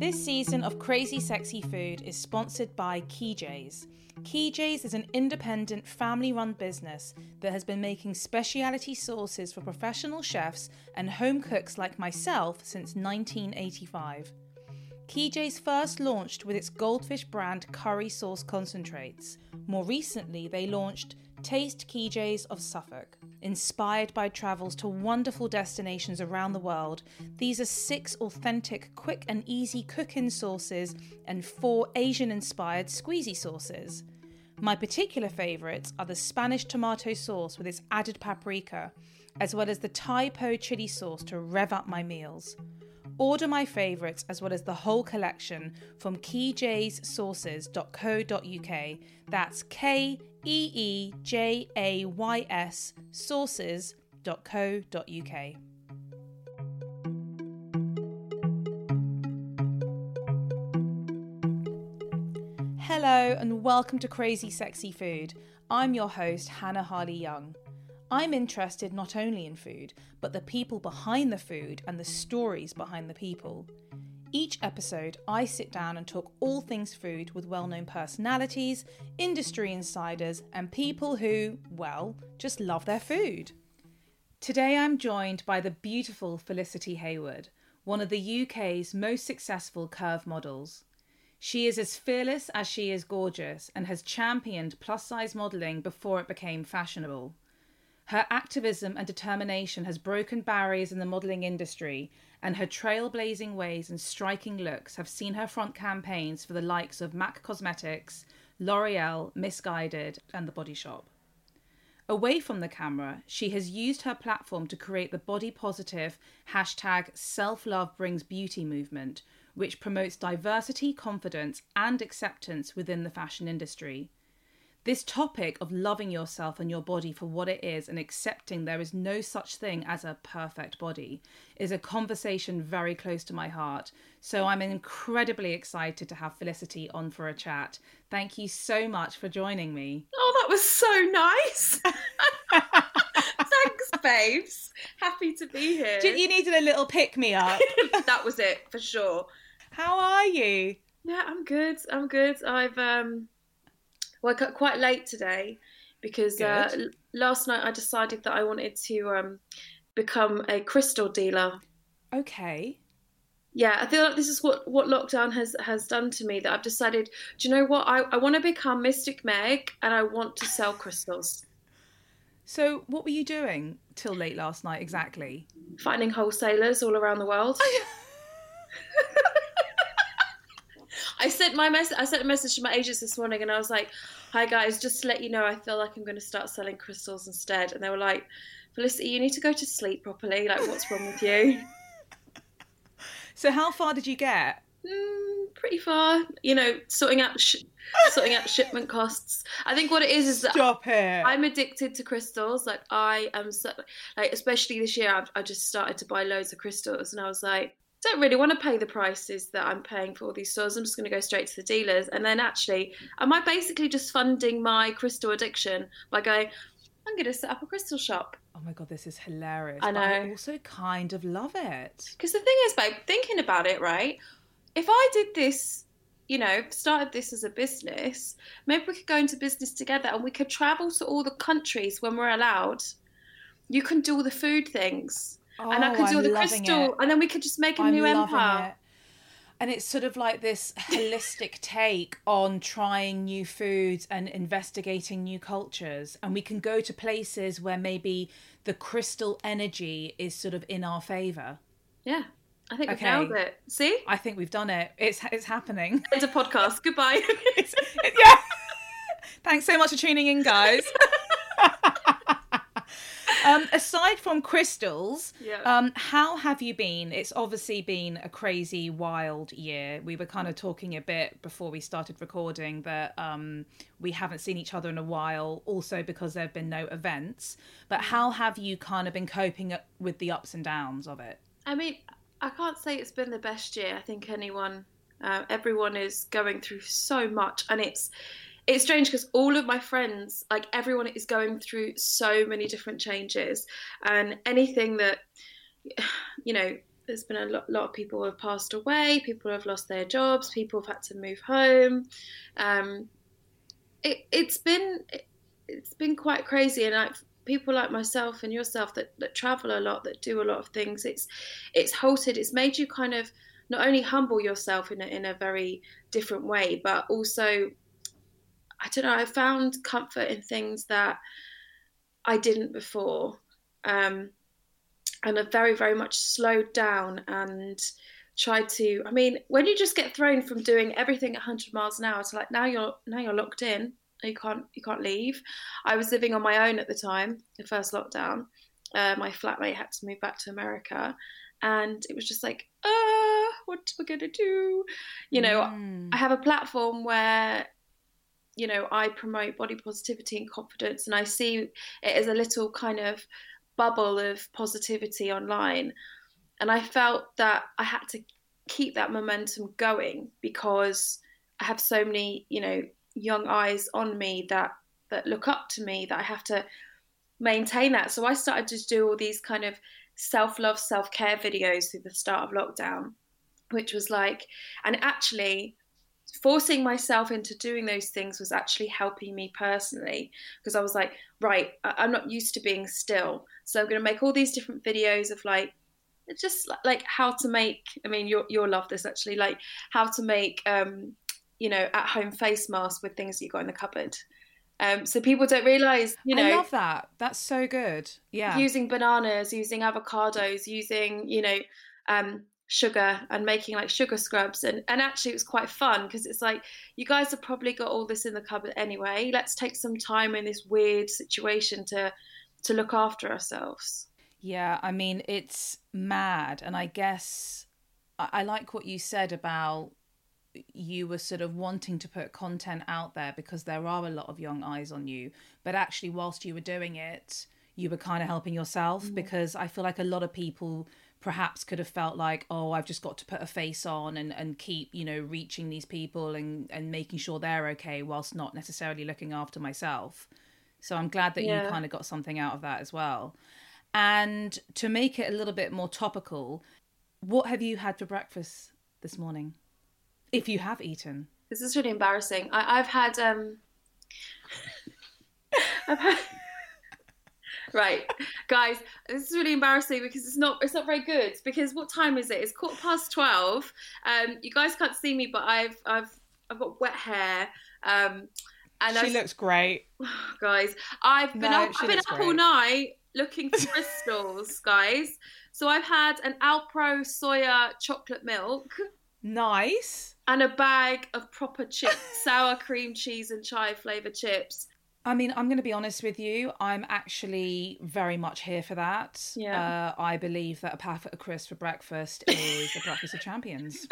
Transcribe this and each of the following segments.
This season of Crazy Sexy Food is sponsored by KeeJay's. KeeJay's is an independent family run business that has been making specialty sauces for professional chefs and home cooks like myself since 1985. KeeJay's first launched with its goldfish brand curry sauce concentrates. More recently, they launched Taste KeeJay's of Suffolk. Inspired by travels to wonderful destinations around the world, these are six authentic, quick, and easy cook in sauces and four Asian inspired squeezy sauces. My particular favourites are the Spanish tomato sauce with its added paprika, as well as the Thai po chili sauce to rev up my meals. Order my favourites as well as the whole collection from keejayssauces.co.uk. That's K E E J A Y S sauces.co.uk. Hello and welcome to Crazy Sexy Food. I'm your host, Hannah Harley Young. I'm interested not only in food, but the people behind the food and the stories behind the people. Each episode, I sit down and talk all things food with well known personalities, industry insiders, and people who, well, just love their food. Today, I'm joined by the beautiful Felicity Hayward, one of the UK's most successful curve models. She is as fearless as she is gorgeous and has championed plus size modelling before it became fashionable. Her activism and determination has broken barriers in the modelling industry, and her trailblazing ways and striking looks have seen her front campaigns for the likes of MAC Cosmetics, L'Oreal, Missguided, and The Body Shop. Away from the camera, she has used her platform to create the body positive hashtag self love brings beauty movement, which promotes diversity, confidence, and acceptance within the fashion industry. This topic of loving yourself and your body for what it is and accepting there is no such thing as a perfect body is a conversation very close to my heart. So I'm incredibly excited to have Felicity on for a chat. Thank you so much for joining me. Oh, that was so nice. Thanks, babes. Happy to be here. You needed a little pick me up. that was it for sure. How are you? Yeah, I'm good. I'm good. I've um woke up quite late today because uh, last night I decided that I wanted to um, become a crystal dealer. Okay. Yeah, I feel like this is what, what lockdown has, has done to me. That I've decided, do you know what? I, I want to become Mystic Meg and I want to sell crystals. So, what were you doing till late last night exactly? Finding wholesalers all around the world. I sent my message. I sent a message to my agents this morning, and I was like, "Hi guys, just to let you know, I feel like I'm going to start selling crystals instead." And they were like, "Felicity, you need to go to sleep properly. Like, what's wrong with you?" So, how far did you get? Mm, pretty far. You know, sorting out sh- sorting out shipment costs. I think what it is is that Stop it. I'm addicted to crystals. Like I am, so, like especially this year, I've, I just started to buy loads of crystals, and I was like don't really want to pay the prices that I'm paying for all these stores. I'm just going to go straight to the dealers. And then actually, am I basically just funding my crystal addiction by going, I'm going to set up a crystal shop? Oh my god, this is hilarious. I know. I also kind of love it. Because the thing is, babe, thinking about it, right? If I did this, you know, started this as a business, maybe we could go into business together and we could travel to all the countries when we're allowed. You can do all the food things Oh, and I oh, could do I'm the crystal, it. and then we could just make a I'm new empire. it. And it's sort of like this holistic take on trying new foods and investigating new cultures. And we can go to places where maybe the crystal energy is sort of in our favour. Yeah, I think Okay. we nailed it. See, I think we've done it. It's it's happening. it's a podcast. Goodbye. It's, it- yeah. Thanks so much for tuning in, guys. Um, aside from crystals, Yeah. um, how have you been? It's obviously been a crazy, wild year. We were kind of talking a bit before we started recording that um, we haven't seen each other in a while, also because there have been no events. But how have you kind of been coping with the ups and downs of it? I mean, I can't say it's been the best year. I think anyone, uh, everyone is going through so much, and it's it's strange because all of my friends, like everyone, is going through so many different changes, and anything that you know there's been a lot, lot of people have passed away, people have lost their jobs, people have had to move home. Um, it, it's been it, has been quite crazy, and like people like myself and yourself that, that travel a lot, that do a lot of things, it's it's halted. It's made you kind of not only humble yourself in a, in a very different way, but also I don't know. I found comfort in things that I didn't before. Um, and have very, very much slowed down and tried to. I mean, when you just get thrown from doing everything at 100 miles an hour to like now you're now you're locked in, you can't you can't leave. I was living on my own at the time, the first lockdown. Uh, my flatmate had to move back to America, and it was just like, ah, what we're gonna do? You know, mm. I have a platform where you know I promote body positivity and confidence, and I see it as a little kind of bubble of positivity online. And I felt that I had to keep that momentum going because I have so many, you know, young eyes on me that that look up to me that I have to maintain that. So I started to do all these kind of self-love, self-care videos through the start of lockdown, which was like and actually forcing myself into doing those things was actually helping me personally because I was like, right, I'm not used to being still. So I'm going to make all these different videos of like, just like how to make, I mean, you'll, you'll love this actually, like how to make, um, you know, at home face masks with things that you got in the cupboard. Um, so people don't realize, you know. I love that. That's so good. Yeah. Using bananas, using avocados, using, you know, um, sugar and making like sugar scrubs. And and actually it was quite fun because it's like you guys have probably got all this in the cupboard anyway. Let's take some time in this weird situation to to look after ourselves. Yeah i mean it's mad. And i guess I, I like what you said about you were sort of wanting to put content out there because there are a lot of young eyes on you. But actually whilst you were doing it you were kind of helping yourself mm. because i feel like a lot of people perhaps could have felt like oh i've just got to put a face on and, and keep you know reaching these people and, and making sure they're okay whilst not necessarily looking after myself. So i'm glad that yeah. you kind of got something out of that as well. And to make it a little bit more topical what have you had for breakfast this morning? If you have eaten. This is really embarrassing. I, i've had um i've had right, guys, this is really embarrassing because it's not it's not very good. Because what time is it? It's quarter past twelve. Um, you guys can't see me, but I've I've I've got wet hair. Um, and she I, looks great, guys. I've been no, up, I've been up great. all night looking for crystals, guys. So I've had an Alpro soya chocolate milk. Nice. And a bag of proper chips, sour cream cheese and chai flavour chips. I mean, I'm going to be honest with you. I'm actually very much here for that. Yeah. Uh, I believe that a packet of crisps for breakfast is the breakfast of champions.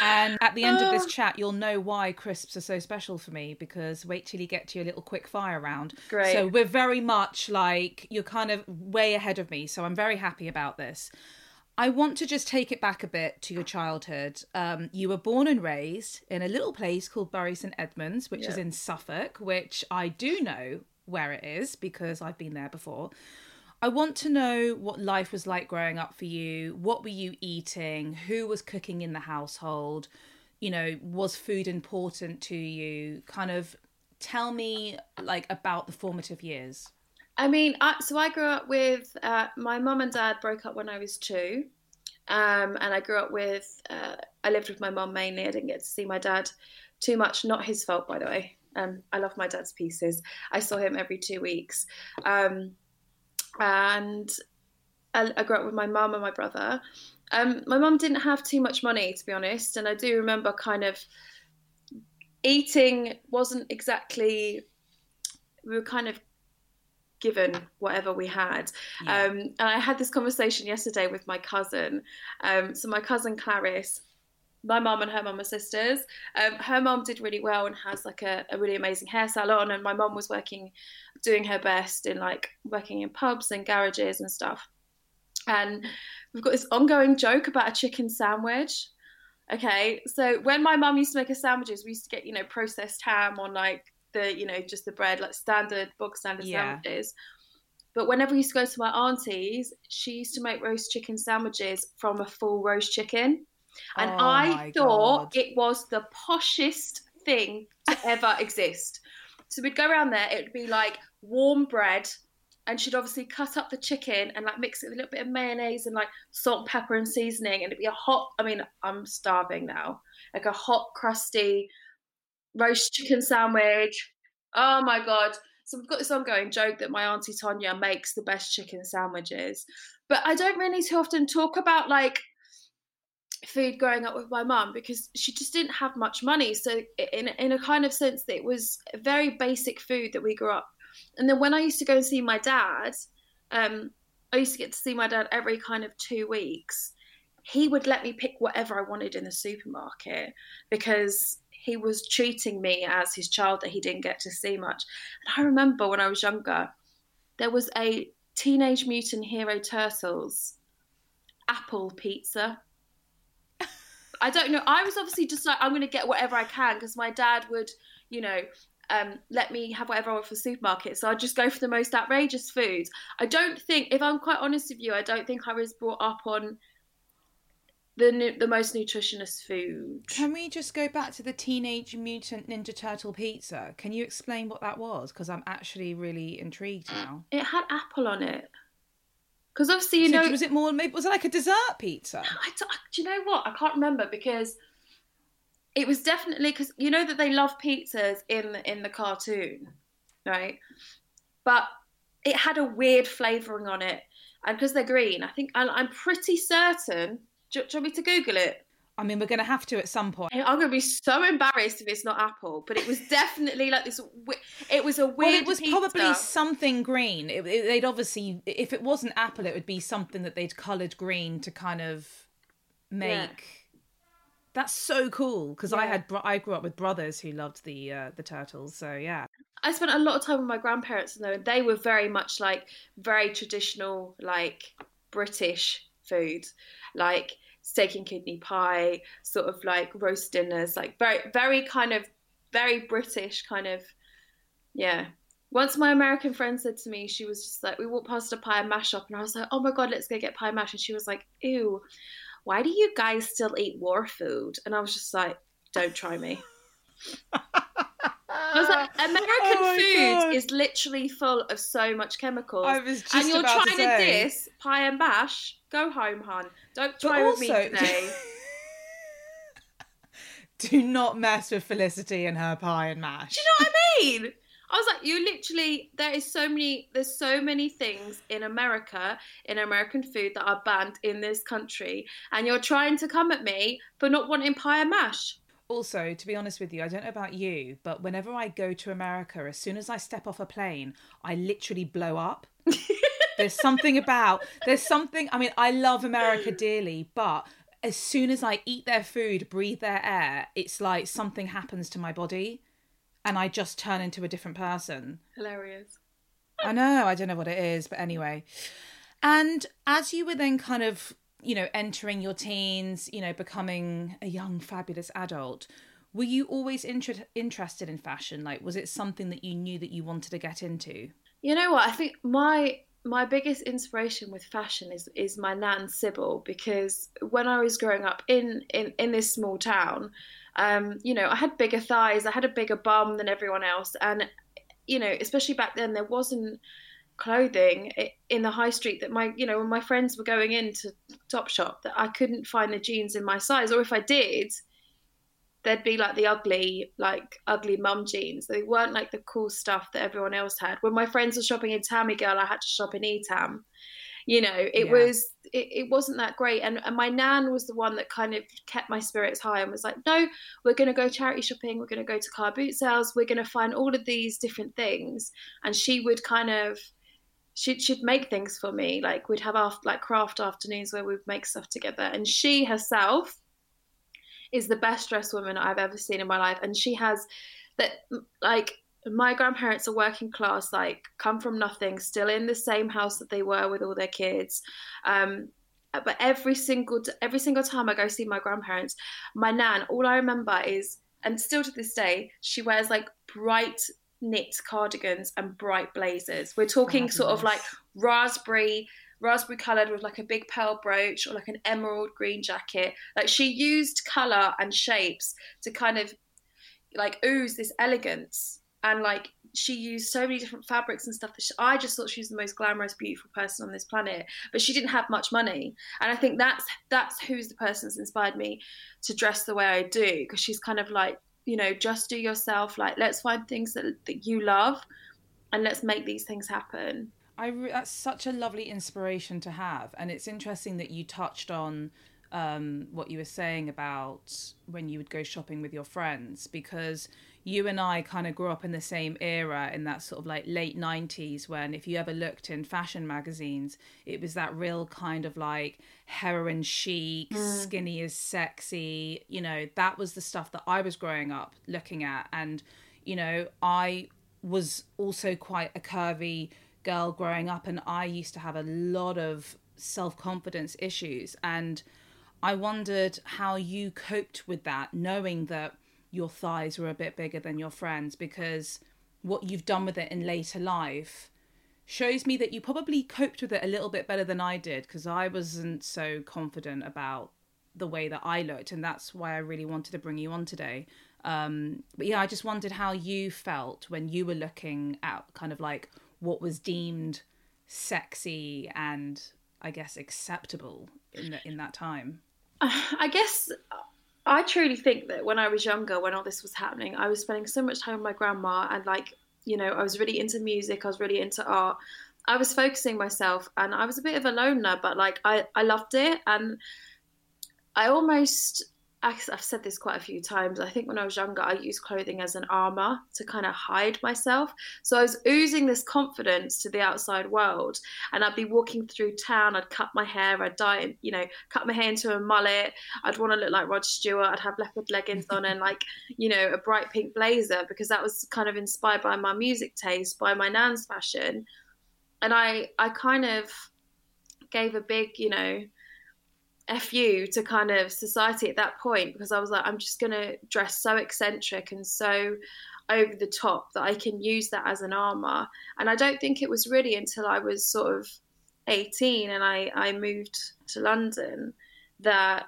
and at the end of this chat, you'll know why crisps are so special for me because wait till you get to your little quick fire round. Great. So we're very much like you're kind of way ahead of me. So I'm very happy about this. I want to just take it back a bit to your childhood. Um, you were born and raised in a little place called Bury St Edmunds, which is in Suffolk, which I do know where it is because I've been there before. I want to know what life was like growing up for you. What were you eating? Who was cooking in the household? You know, was food important to you? Kind of tell me like about the formative years. I mean, I, so I grew up with uh, my mum and dad broke up when I was two, um, and I grew up with. Uh, I lived with my mum mainly. I didn't get to see my dad too much. Not his fault, by the way. Um, I love my dad's pieces. I saw him every two weeks, um, and I, I, grew up with my mum and my brother. Um, my mum didn't have too much money, to be honest, and I do remember kind of eating wasn't exactly. We were kind of given whatever we had. Yeah. Um, and I had this conversation yesterday with my cousin. Um, so my cousin Clarice, my mum and her mum are sisters. Um, her mum did really well and has like a, a really amazing hair salon, and my mum was working, doing her best in like working in pubs and garages and stuff. And we've got this ongoing joke about a chicken sandwich. Okay, so when my mum used to make her sandwiches, we used to get you know processed ham on like the you know just the bread like standard bog standard yeah. sandwiches But whenever we used to go to my auntie's, she used to make roast chicken sandwiches from a full roast chicken. And Oh I thought God. it was the poshest thing to ever exist. So we'd go around there, it would be like warm bread, and she'd obviously cut up the chicken and like mix it with a little bit of mayonnaise and like salt and pepper and seasoning, and it'd be a hot. I mean, I'm starving now. Like a hot, crusty roast chicken sandwich. Oh my god! So we've got this ongoing joke that my auntie Tonya makes the best chicken sandwiches, but I don't really too often talk about like food growing up with my mum because she just didn't have much money. So in in a kind of sense that it was very basic food that we grew up. And then when I used to go and see my dad, um, I used to get to see my dad every kind of two weeks. He would let me pick whatever I wanted in the supermarket because he was treating me as his child that he didn't get to see much. And I remember when I was younger, there was a Teenage Mutant Hero Turtles apple pizza. I don't know. I was obviously just like, I'm going to get whatever I can because my dad would, you know, um, let me have whatever I want for the supermarket. So I'd just go for the most outrageous foods. I don't think, if I'm quite honest with you, I don't think I was brought up on the nu- the most nutritious food. Can we just go back to the Teenage Mutant Ninja Turtle pizza? Can you explain what that was? Because I'm actually really intrigued now. It had apple on it. Because obviously, you so know, was it more? maybe- Was it like a dessert pizza? I do you know what? I can't remember because it was definitely because you know that they love pizzas in the, in the cartoon, right? But it had a weird flavouring on it, and because they're green, I think I'm pretty certain. Do you, do you want me to Google it? I mean, we're going to have to at some point. I'm going to be so embarrassed if it's not apple, but it was definitely like this. It was a weird. Well, it was pizza. probably something green. It, it- they'd obviously, if it wasn't apple, it would be something that they'd coloured green to kind of make. Yeah. That's so cool because I had I grew up with brothers who loved the uh, the turtles. So yeah, I spent a lot of time with my grandparents, and they were very much like very traditional, like British food, like steak and kidney pie, sort of like roast dinners, like very, very kind of very British kind of, yeah. Once my American friend said to me, she was just like, we walked past a pie and mash shop, and I was like, oh my god, let's go get pie and mash, and she was like, ew, why do you guys still eat war food? And I was just like, don't try me. I was like, oh American Oh food God. is literally full of so much chemicals. I was just and you're trying to say. diss pie and bash. Go home, hun. Don't try with me also- today. Do not mess with Felicity and her pie and mash. Do you know what I mean? I was like, you literally. There is so many. There's so many things in America, in American food, that are banned in this country, and you're trying to come at me for not wanting pie and mash. Also, to be honest with you, I don't know about you, but whenever I go to America, as soon as I step off a plane, I literally blow up. there's something about, there's something, I mean, I love America dearly, but as soon as I eat their food, breathe their air, it's like something happens to my body and I just turn into a different person. Hilarious. I know, I don't know what it is, but anyway. And as you were then kind of, you know, entering your teens, you know, becoming a young, fabulous adult, were you always inter- interested in fashion? Like, was it something that you knew that you wanted to get into? You know what? I think my my biggest inspiration with fashion is is my nan Sybil because when I was growing up in in in this small town, um, you know, I had bigger thighs, I had a bigger bum than everyone else, and you know, especially back then, there wasn't clothing in the high street that my you know when my friends were going into Topshop that I couldn't find the jeans in my size, or if I did, they'd be like the ugly, like ugly mum jeans. They weren't like the cool stuff that everyone else had. When my friends were shopping in Tammy Girl, I had to shop in Etam. You know, it Yeah. was it, it wasn't that great. And, and my nan was the one that kind of kept my spirits high and was like, no, we're gonna go charity shopping, we're gonna go to car boot sales, we're gonna find all of these different things. And she would kind of she'd she'd make things for me. Like we'd have after, like craft afternoons where we'd make stuff together. And she herself is the best dressed woman I've ever seen in my life. And she has that like my grandparents are working class, like come from nothing, still in the same house that they were with all their kids. Um, but every single every single time I go see my grandparents, my nan, all I remember is, and still to this day, she wears like bright knit cardigans and bright blazers. We're talking Fabulous. sort of like raspberry raspberry coloured with like a big pearl brooch or like an emerald green jacket. Like she used colour and shapes to kind of like ooze this elegance and like she used so many different fabrics and stuff that she, I just thought she was the most glamorous, beautiful person on this planet. But she didn't have much money, and I think that's that's who's the person that's inspired me to dress the way I do because she's kind of like you know just do yourself. Like let's find things that that you love, and let's make these things happen. I re- that's such a lovely inspiration to have, and it's interesting that you touched on um, what you were saying about when you would go shopping with your friends because you and I kind of grew up in the same era in that sort of like late 90s when if you ever looked in fashion magazines it was that real kind of like heroin chic mm. skinny is sexy you know that was the stuff that I was growing up looking at and you know I was also quite a curvy girl growing up and I used to have a lot of self-confidence issues and I wondered how you coped with that knowing that your thighs were a bit bigger than your friends because what you've done with it in later life shows me that you probably coped with it a little bit better than I did because I wasn't so confident about the way that I looked, and that's why I really wanted to bring you on today. Um, but yeah, I just wondered how you felt when you were looking at kind of like what was deemed sexy and I guess acceptable in the, in that time. I guess I truly think that when I was younger, when all this was happening, I was spending so much time with my grandma and like, you know, I was really into music, I was really into art. I was focusing myself and I was a bit of a loner, but like I, I loved it and I almost I've said this quite a few times. I think when I was younger, I used clothing as an armor to kind of hide myself. So I was oozing this confidence to the outside world, and I'd be walking through town. I'd cut my hair. I'd dye, you know, cut my hair into a mullet. I'd want to look like Rod Stewart. I'd have leopard leggings on and like, you know, a bright pink blazer because that was kind of inspired by my music taste, by my nan's fashion, and I, I kind of gave a big, you know fu to kind of society at that point because I was like, I'm just gonna dress so eccentric and so over the top that I can use that as an armor. And I don't think it was really until I was sort of 18 and I, I moved to London that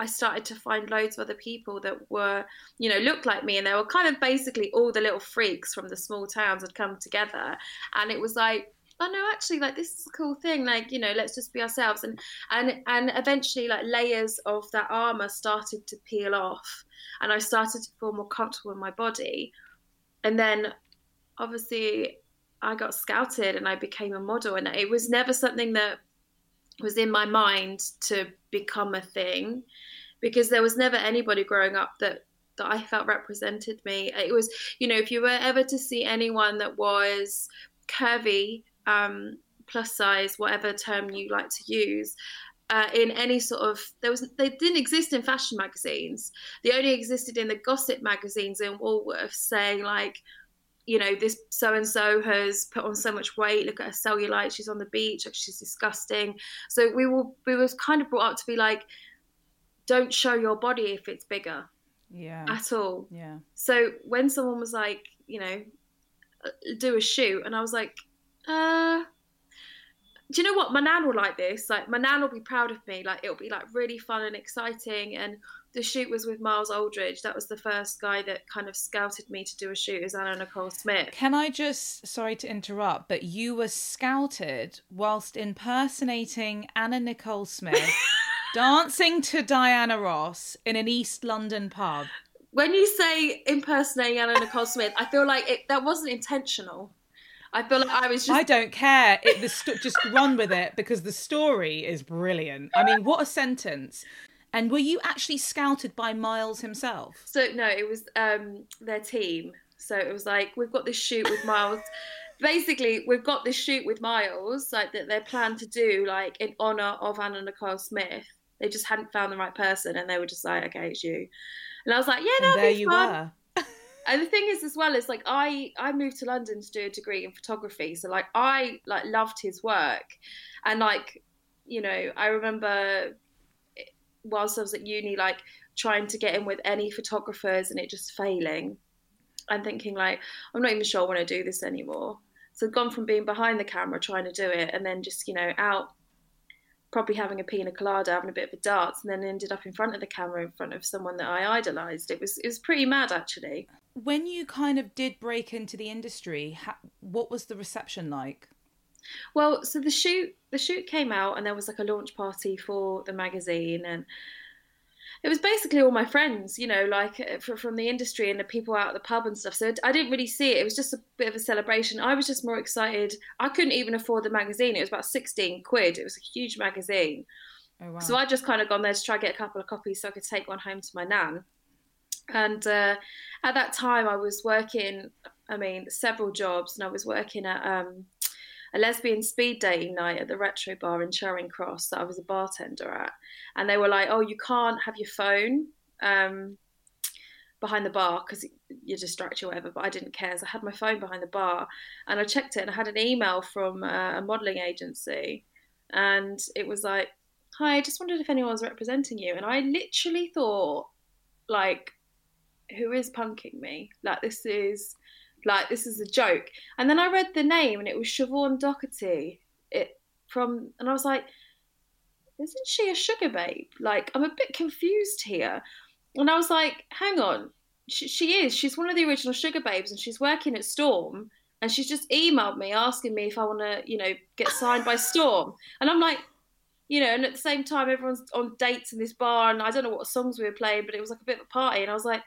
I started to find loads of other people that were, you know, looked like me, and they were kind of basically all the little freaks from the small towns had come together, and it was like oh no actually like this is a cool thing like you know let's just be ourselves and and and eventually like layers of that armor started to peel off and i started to feel more comfortable in my body and then obviously i got scouted and i became a model and it was never something that was in my mind to become a thing because there was never anybody growing up that that I felt represented me. It was, you know, if you were ever to see anyone that was curvy um, plus size, whatever term you like to use, uh, in any sort of there was they didn't exist in fashion magazines. They only existed in the gossip magazines in Woolworths, saying like, you know, this so and so has put on so much weight. Look at her cellulite. She's on the beach. Like she's disgusting. So we were we was kind of brought up to be like, don't show your body if it's bigger. Yeah. At all. Yeah. So when someone was like, you know, uh, do a shoot, and I was like, uh, do you know what? My nan will like this. Like, my nan will be proud of me. Like, it'll be like really fun and exciting. And the shoot was with Miles Aldridge. That was the first guy that kind of scouted me to do a shoot as Anna Nicole Smith. Can I just, sorry to interrupt, but you were scouted whilst impersonating Anna Nicole Smith, dancing to Diana Ross in an East London pub. When you say impersonating Anna Nicole Smith, I feel like it, that wasn't intentional. I feel like I was just. I don't care. It, the sto- just run with it because the story is brilliant. I mean, what a sentence. And were you actually scouted by Miles himself? So no, it was um, their team. So it was like we've got this shoot with Miles. Basically, we've got this shoot with Miles, like that they're planned to do, like in honor of Anna Nicole Smith. They just hadn't found the right person, and they were just like, "Okay, it's you." And I was like, "Yeah, that'll and there be you fun." were and the thing is as well is like i i moved to london to do a degree in photography so like i like loved his work and like you know i remember eh, whilst i was at uni like trying to get in with any photographers and it just failing and thinking like, I'm not even sure I want to do this anymore. So gone from being behind the camera trying to do it, and then just you know out, probably having a pina colada, having a bit of a dance, and then ended up in front of the camera in front of someone that I idolized. It was it was pretty mad actually. When you kind of did break into the industry, what was the reception like? Well, so the shoot the shoot came out, and there was like a launch party for the magazine, and it was basically all my friends, you know, like uh, from the industry and the people out at the pub and stuff. So I didn't really see it. It was just a bit of a celebration. I was just more excited. I couldn't even afford the magazine. It was about 16 quid. It was a huge magazine. Oh, wow. So I just kind of gone there to try to get a couple of copies so I could take one home to my nan. And uh, at that time, I was working, I mean, several jobs, and I was working at um, a lesbian speed dating night at the Retro Bar in Charing Cross that I was a bartender at, and they were like, "Oh, you can't have your phone." Um, behind the bar because you distract you or whatever but i didn't care so i had my phone behind the bar. And i checked it and i had an email from uh, a modeling agency. And it was like hi i just wondered if anyone was representing you. And i literally thought like who is punking me? Like this is like this is a joke. And then I read the name and it was Siobhan Donaghy. It from and I was like, isn't she a Sugababe? Like I'm a bit confused here. And I was like, hang on, she, she is. She's one of the original Sugababes, and she's working at Storm. And she's just emailed me asking me if I want to, you know, get signed by Storm. And I'm like, you know, and at the same time, everyone's on dates in this bar, and I don't know what songs we were playing, but it was like a bit of a party, and I was like,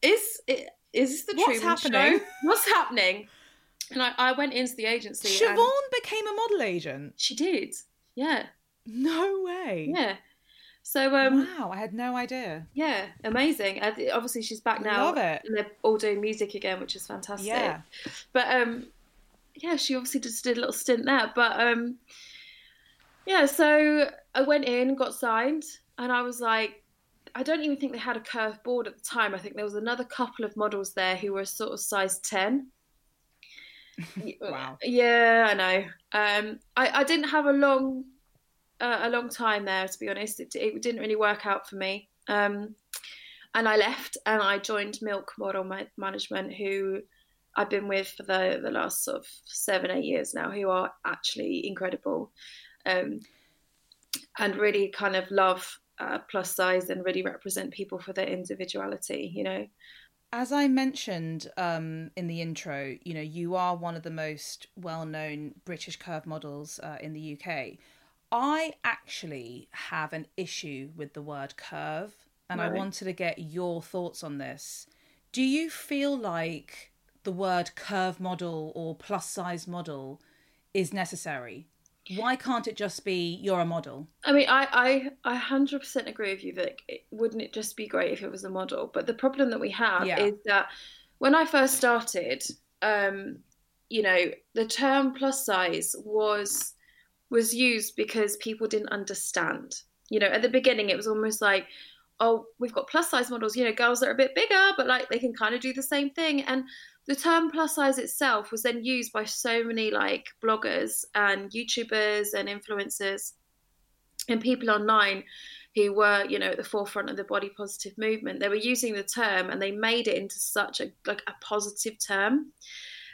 is it? Is this the truth? What's Truman happening? Show? What's happening? And I, I went into the agency. Siobhan became a model agent. She did. Yeah. No way. Yeah. So um, wow, I had no idea. Yeah, amazing. Obviously, she's back now. Love it. And they're all doing music again, which is fantastic. Yeah. But um, yeah, she obviously just did a little stint there. But um, yeah, so I went in, got signed, and I was like, I don't even think they had a curved board at the time. I think there was another couple of models there who were sort of size 10. wow. Yeah, I know. Um, I, I didn't have a long uh, a long time there, to be honest. It, it didn't really work out for me. Um, and I left and I joined Milk Model Management, who I've been with for the, the last sort of seven, eight years now, who are actually incredible um, and really kind of love uh, plus size and really represent people for their individuality, you know. As I mentioned um, in the intro, you know, you are one of the most well known British curve models uh, in the UK. I actually have an issue with the word curve, and right. I wanted to get your thoughts on this. Do you feel like the word curve model or plus size model is necessary? Why can't it just be you're a model? I mean, I I I hundred percent agree with you that it, wouldn't it just be great if it was a model? But the problem that we have yeah. is that when I first started, um, you know, the term plus size was was used because people didn't understand. You know, at the beginning, it was almost like, oh, we've got plus size models. You know, girls that are a bit bigger, but like they can kind of do the same thing. And the term plus size itself was then used by so many like bloggers and YouTubers and influencers and people online who were, you know, at the forefront of the body positive movement. They were using the term and they made it into such a like a positive term.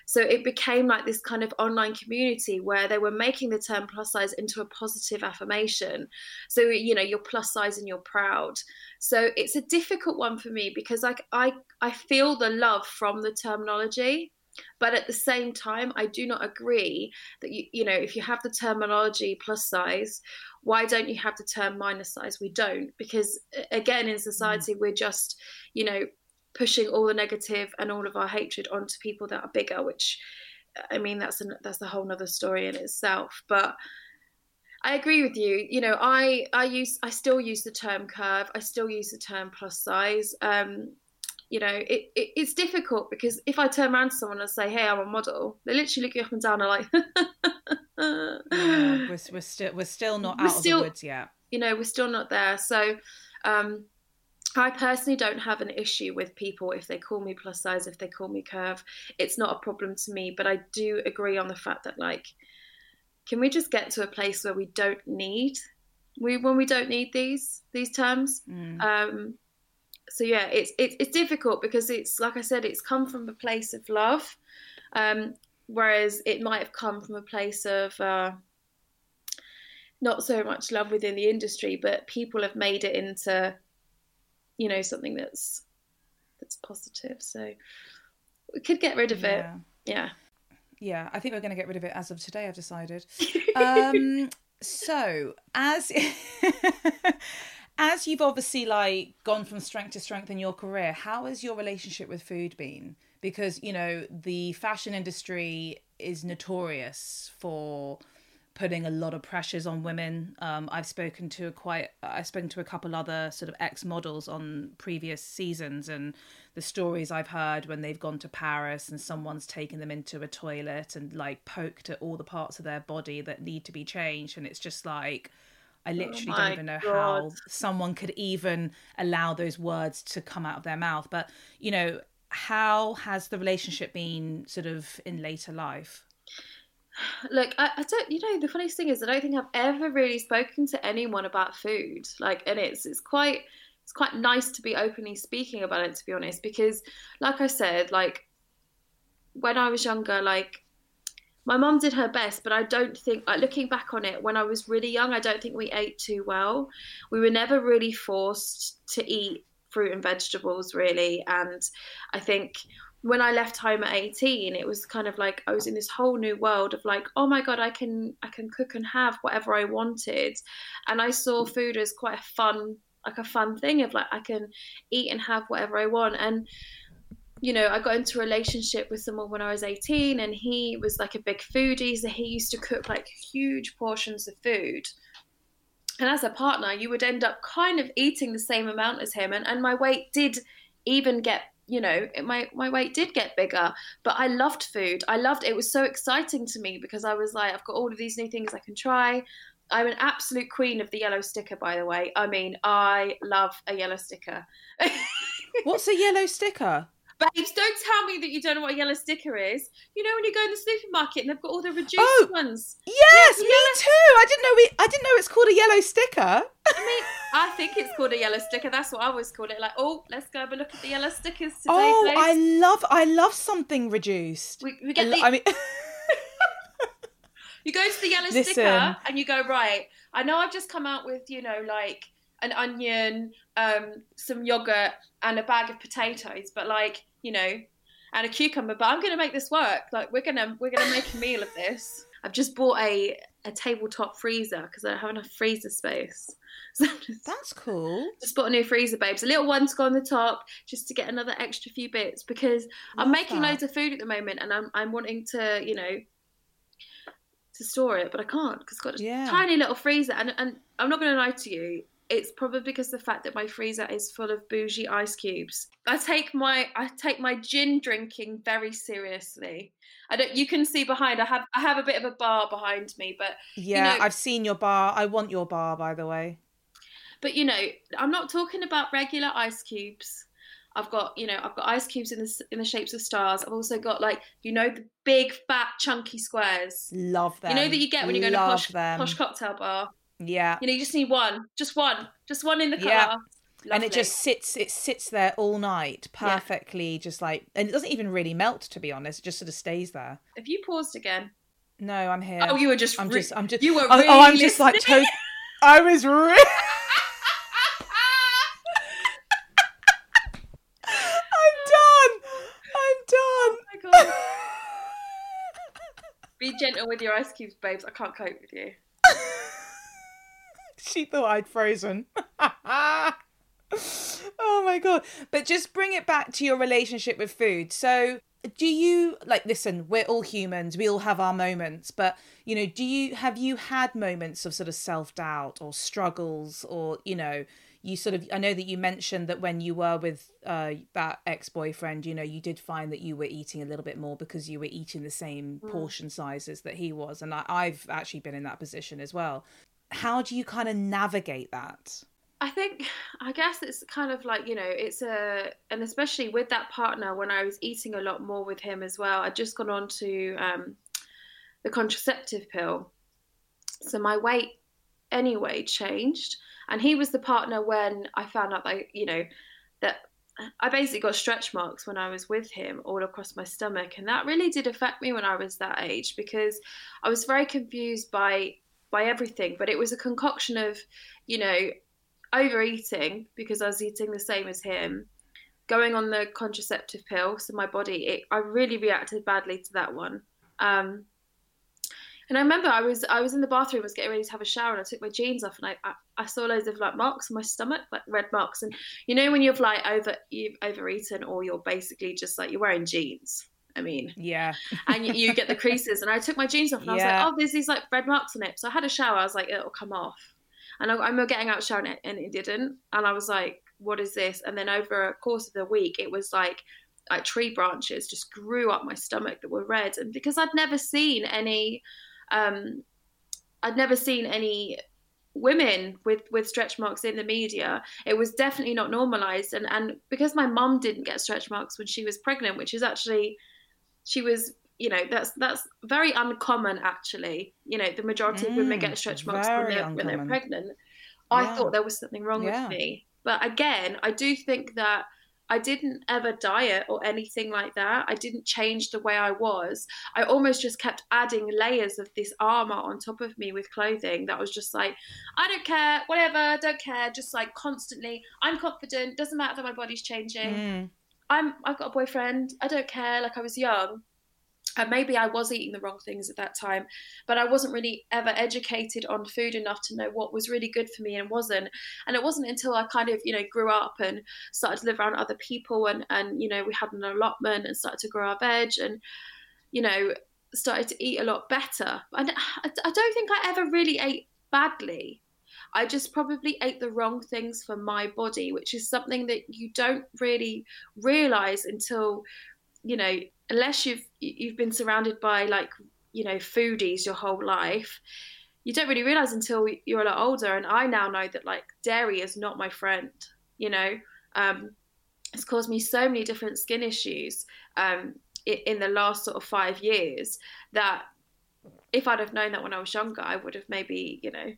So it became like this kind of online community where they were making the term plus size into a positive affirmation. So, you know, you're plus size and you're proud. So it's a difficult one for me because like I I feel the love from the terminology but at the same time i do not agree that you you know if you have the terminology plus size why don't you have the term minus size we don't because again in society mm. we're just you know pushing all the negative and all of our hatred onto people that are bigger, which I mean that's a, that's a whole nother story in itself. But I agree with you. You know, I I use I still use the term curve. I still use the term plus size. Um, you know, it, it, it's difficult because if I turn around to someone and say, "Hey, I'm a model," they literally look you up and down and like, yeah, we're, we're still we're still not we're out still, of the woods yet. You know, we're still not there. So, um, I personally don't have an issue with people if they call me plus size, if they call me curve. It's not a problem to me, but I do agree on the fact that like can we just get to a place where we don't need we when we don't need these these terms? Mm. Um so yeah, it's it's it's difficult because it's like I said, it's come from a place of love, um, whereas it might have come from a place of uh, not so much love within the industry, but people have made it into, you know, something that's that's positive. So we could get rid of yeah. it. Yeah. Yeah, I think we're going to get rid of it as of today. I've decided. um, so as as you've obviously like gone from strength to strength in your career, how has your relationship with food been? Because you know the fashion industry is notorious for putting a lot of pressures on women. Um, I've spoken to a quite, I've spoken to a couple other sort of ex models on previous seasons, and the stories I've heard when they've gone to Paris and someone's taken them into a toilet and like poked at all the parts of their body that need to be changed, and it's just like. I oh literally oh don't even know God. how someone could even allow those words to come out of their mouth. But, you know, how has the relationship been sort of in later life? Look, I, I, don't. You know, the funniest thing is, I don't think I've ever really spoken to anyone about food. Like, and it's it's quite it's quite nice to be openly speaking about it. To be honest, because like I said, like when I was younger, like my mum did her best, but I don't think, like, looking back on it, when I was really young, I don't think we ate too well. We were never really forced to eat fruit and vegetables, really. And I think when I left home at 18, it was kind of like I was in this whole new world of like, oh my god, I can I can cook and have whatever I wanted, and I saw food as quite a fun like a fun thing of like I can eat and have whatever I want and you know, I got into a relationship with someone when I was 18 and he was like a big foodie. So he used to cook like huge portions of food. And as a partner, you would end up kind of eating the same amount as him. And, and my weight did even get you know my my weight did get bigger but i loved food. I loved it was so exciting to me because i was like i've got all of these new things i can try. I'm an absolute queen of the yellow sticker by the way. I mean i love a yellow sticker. What's a yellow sticker Babes, don't tell me that you don't know what a yellow sticker is. You know when you go in the supermarket and they've got all the reduced oh, ones. Yes, me yellow... too. I didn't know we. I didn't know it's called a yellow sticker. I mean, I think it's called a yellow sticker. That's what I always called it. Like, oh, let's go have a look at the yellow stickers today. Oh, please. I love, I love something reduced. We, we get I, the. I mean. you go to the yellow Listen. sticker and you go right. I know I've just come out with you know like an onion, um, some yogurt, and a bag of potatoes, but like you know, and a cucumber. But I'm to make this work. Like we're gonna we're gonna make a meal of this. I've just bought a a tabletop freezer because I don't have enough freezer space. So just, That's cool. Just bought a new freezer, babes. A little one to go on the top, just to get another extra few bits because Love I'm making that. loads of food at the moment, and I'm I'm wanting to you know to store it, but I can't because it's got a yeah. tiny little freezer. And and I'm not going to lie to you, it's probably because the fact that my freezer is full of bougie ice cubes. I take my I take my gin drinking very seriously. I don't. You can see behind. I have I have a bit of a bar behind me, but yeah, you know, I've seen your bar. I want your bar, by the way. But you know, I'm not talking about regular ice cubes. I've got you know I've got ice cubes in the in the shapes of stars. I've also got like you know the big fat chunky squares. Love them. You know that you get when you go to a posh, posh cocktail bar. Yeah. You know, you just need one, just one, just one in the car. Yeah. And it just sits it sits there all night perfectly yeah. just like and it doesn't even really melt to be honest, it just sort of stays there. Have you paused again? No, I'm here. Oh, you were just I'm re- just I'm just you were oh, really oh I'm just like to- I was really I'm done. I'm done. Oh my god. Be gentle with your ice cubes, babes. I can't cope with you she thought I'd frozen. oh my god. But just bring it back to your relationship with food. So, do you like listen, we're all humans, we all have our moments, but you know, do you have you had moments of sort of self-doubt or struggles or, you know, you sort of I know that you mentioned that when you were with uh, that ex-boyfriend, you know, you did find that you were eating a little bit more because you were eating the same mm. portion sizes that he was, and I, I've actually been in that position as well how do you kind of navigate that? I think, I guess it's kind of like, you know, it's a, and especially with that partner, when I was eating a lot more with him as well, I'd just gone on to um, the contraceptive pill. So my weight anyway changed. And he was the partner when I found out that, you know, that I basically got stretch marks when I was with him all across my stomach, and that really did affect me when I was that age because I was very confused by by everything. But it was a concoction of, you know, overeating because I was eating the same as him, going on the contraceptive pill, so my body, it, I really reacted badly to that one. Um, and I remember I was I was in the bathroom, I was getting ready to have a shower, and I took my jeans off, and I, I, I saw loads of like marks on my stomach, like red marks. And you know when you've like over you've overeaten, or you're basically just like you're wearing jeans. I mean, yeah, and you, you get the creases. And I took my jeans off, and I was like, oh, there's these like red marks on it. So I had a shower. I was like, it'll come off. And I, I'm getting out shower, and it, and it didn't. And I was like, what is this? And then over a course of the week, it was like like tree branches just grew up my stomach that were red. And because I'd never seen any um, I'd never seen any women with with stretch marks in the media. It was definitely not normalized, and and because my mum didn't get stretch marks when she was pregnant, which is actually she was. You know that's that's very uncommon actually. You know the majority of women Mm, get stretch marks when they're, when they're pregnant. I Yeah. thought there was something wrong Yeah. with me, but again, I do think that I didn't ever diet or anything like that. I didn't change the way I was. I almost just kept adding layers of this armor on top of me with clothing that was just like, I don't care, whatever, don't care, just like constantly, I'm confident, doesn't matter that my body's changing. Mm. I'm I've got a boyfriend, I don't care, like I was young. And maybe I was eating the wrong things at that time, but I wasn't really ever educated on food enough to know what was really good for me and wasn't. And it wasn't until I kind of, you know, grew up and started to live around other people and, and you know, we had an allotment and started to grow our veg and, you know, started to eat a lot better. And I, I don't think I ever really ate badly. I just probably ate the wrong things for my body, which is something that you don't really realize until, you know, unless you've you've been surrounded by like you know foodies your whole life you don't really realize until you're a lot older. And i now know that like dairy is not my friend you know? Um, it's caused me so many different skin issues um, in the last sort of five years that if i'd have known that when i was younger i would have maybe you know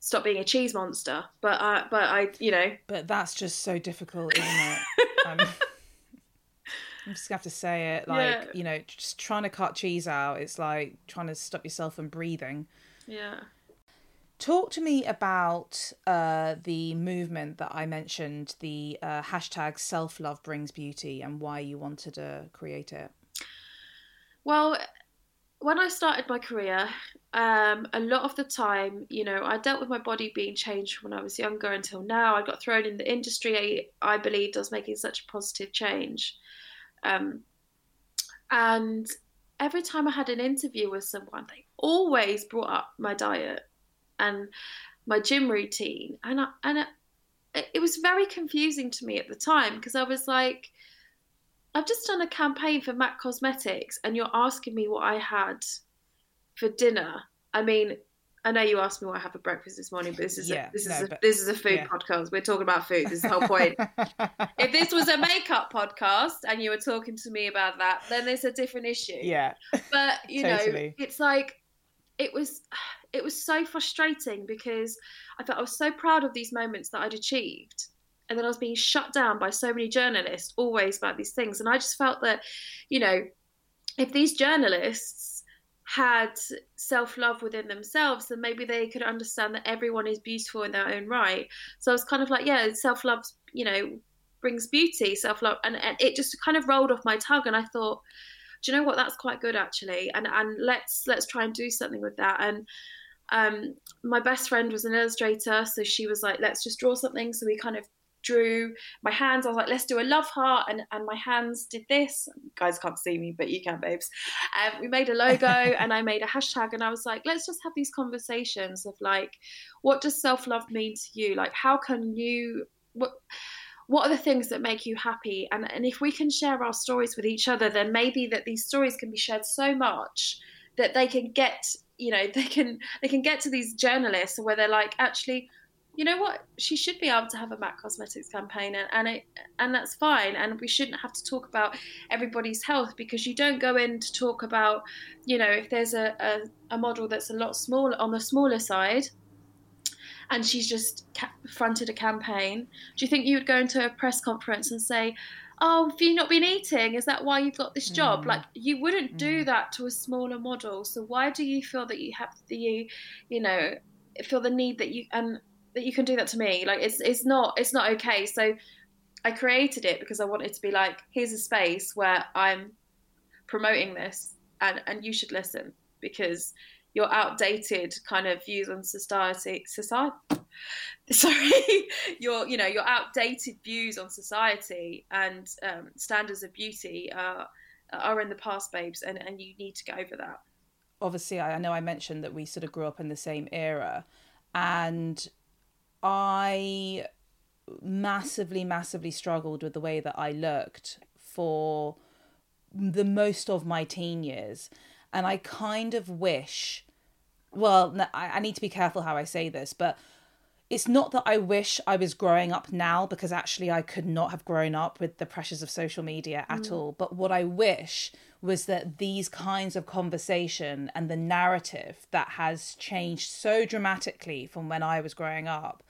stopped being a cheese monster but uh, but i you know But that's just so difficult, isn't it? um, I'm just gonna have to say it. Like, Yeah. you know, just trying to cut cheese out, it's like trying to stop yourself from breathing. yeah Talk to me about uh, the movement that I mentioned, the uh, hashtag self love brings beauty, and why you wanted to create it. Well, when I started my career, um, a lot of the time, you know, I dealt with my body being changed when I was younger until now. I got thrown in the industry, I believe, does making such a positive change. Um, and every time I had an interview with someone, they always brought up my diet and my gym routine. And, I, and it was very confusing to me at the time because I was like, I've just done a campaign for MAC Cosmetics, and you're asking me what I had for dinner. I mean, I know you asked me what I have for breakfast this morning, but this is Yeah, a, this no, is a, but- this is a food yeah. podcast. We're talking about food. This is the whole point. if this was a makeup podcast and you were talking to me about that, then there's a different issue. yeah, But you Totally. know, it's like it was it was so frustrating because I felt I was so proud of these moments that I'd achieved. And then I was being shut down by so many journalists always about these things. And I just felt that, you know, if these journalists had self love within themselves, then maybe they could understand that everyone is beautiful in their own right. So I was kind of like, yeah, self love, you know, brings beauty, self love. And, and it just kind of rolled off my tongue. And I thought, do you know what? That's quite good actually. And and let's let's try and do something with that. And um, my best friend was an illustrator, so she was like, let's just draw something. So we kind of drew my hands. I was like, let's do a love heart, and and my hands did this. You guys can't see me, but you can, babes. Um, we made a logo, and I made a hashtag, and I was like, let's just have these conversations of like, what does self love mean to you? Like, how can you what what are the things that make you happy and and if we can share our stories with each other then maybe that these stories can be shared so much that they can get you know they can they can get to these journalists where they're like actually you know what she should be able to have a mac cosmetics campaign and, and it and that's fine and we shouldn't have to talk about everybody's health because you don't go in to talk about you know if there's a, a, a model that's a lot smaller on the smaller side and she's just ca- fronted a campaign. Do you think you would go into a press conference and say, "Oh, have you not been eating? Is that why you've got this job?" Mm. Like you wouldn't do Mm. that to a smaller model. So why do you feel that you have the you, you know, feel the need that you and that you can do that to me? Like it's it's not it's not okay. So I created it because I wanted to be like, here's a space where I'm promoting this and and you should listen because your outdated kind of views on society society sorry your you know your outdated views on society and um, standards of beauty are are in the past babes and and you need to get over that obviously I know I mentioned that we sort of grew up in the same era and I massively massively struggled with the way that I looked for the most of my teen years and I kind of wish well I, I need to be careful how I say this but it's not that I wish I was growing up now because actually I could not have grown up with the pressures of social media at mm. all. But what I wish was that these kinds of conversation and the narrative that has changed so dramatically from when I was growing up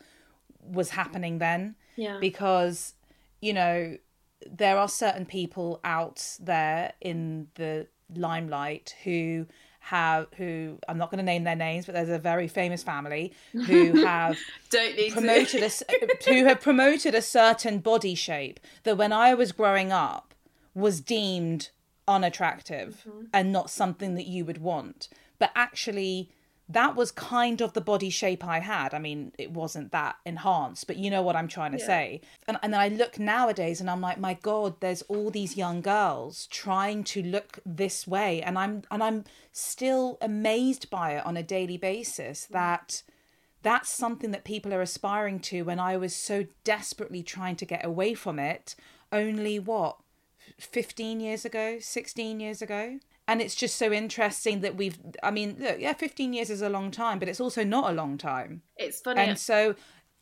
was happening then. yeah Because, you know, there are certain people out there in the limelight who have who I'm not going to name their names, but there's a very famous family who have don't need promoted a, who have promoted a certain body shape that when I was growing up was deemed unattractive mm-hmm. and not something that you would want. But actually, that was kind of the body shape I had. I mean, it wasn't that enhanced, but you know what I'm trying to Yeah. say. And and then I look nowadays and I'm like, my God, there's all these young girls trying to look this way. And I'm and I'm still amazed by it on a daily basis hmm. that that's something that people are aspiring to when I was so desperately trying to get away from it only what 15 years ago 16 years ago and it's just so interesting that we've i mean look yeah 15 years is a long time but it's also not a long time. It's funny. And so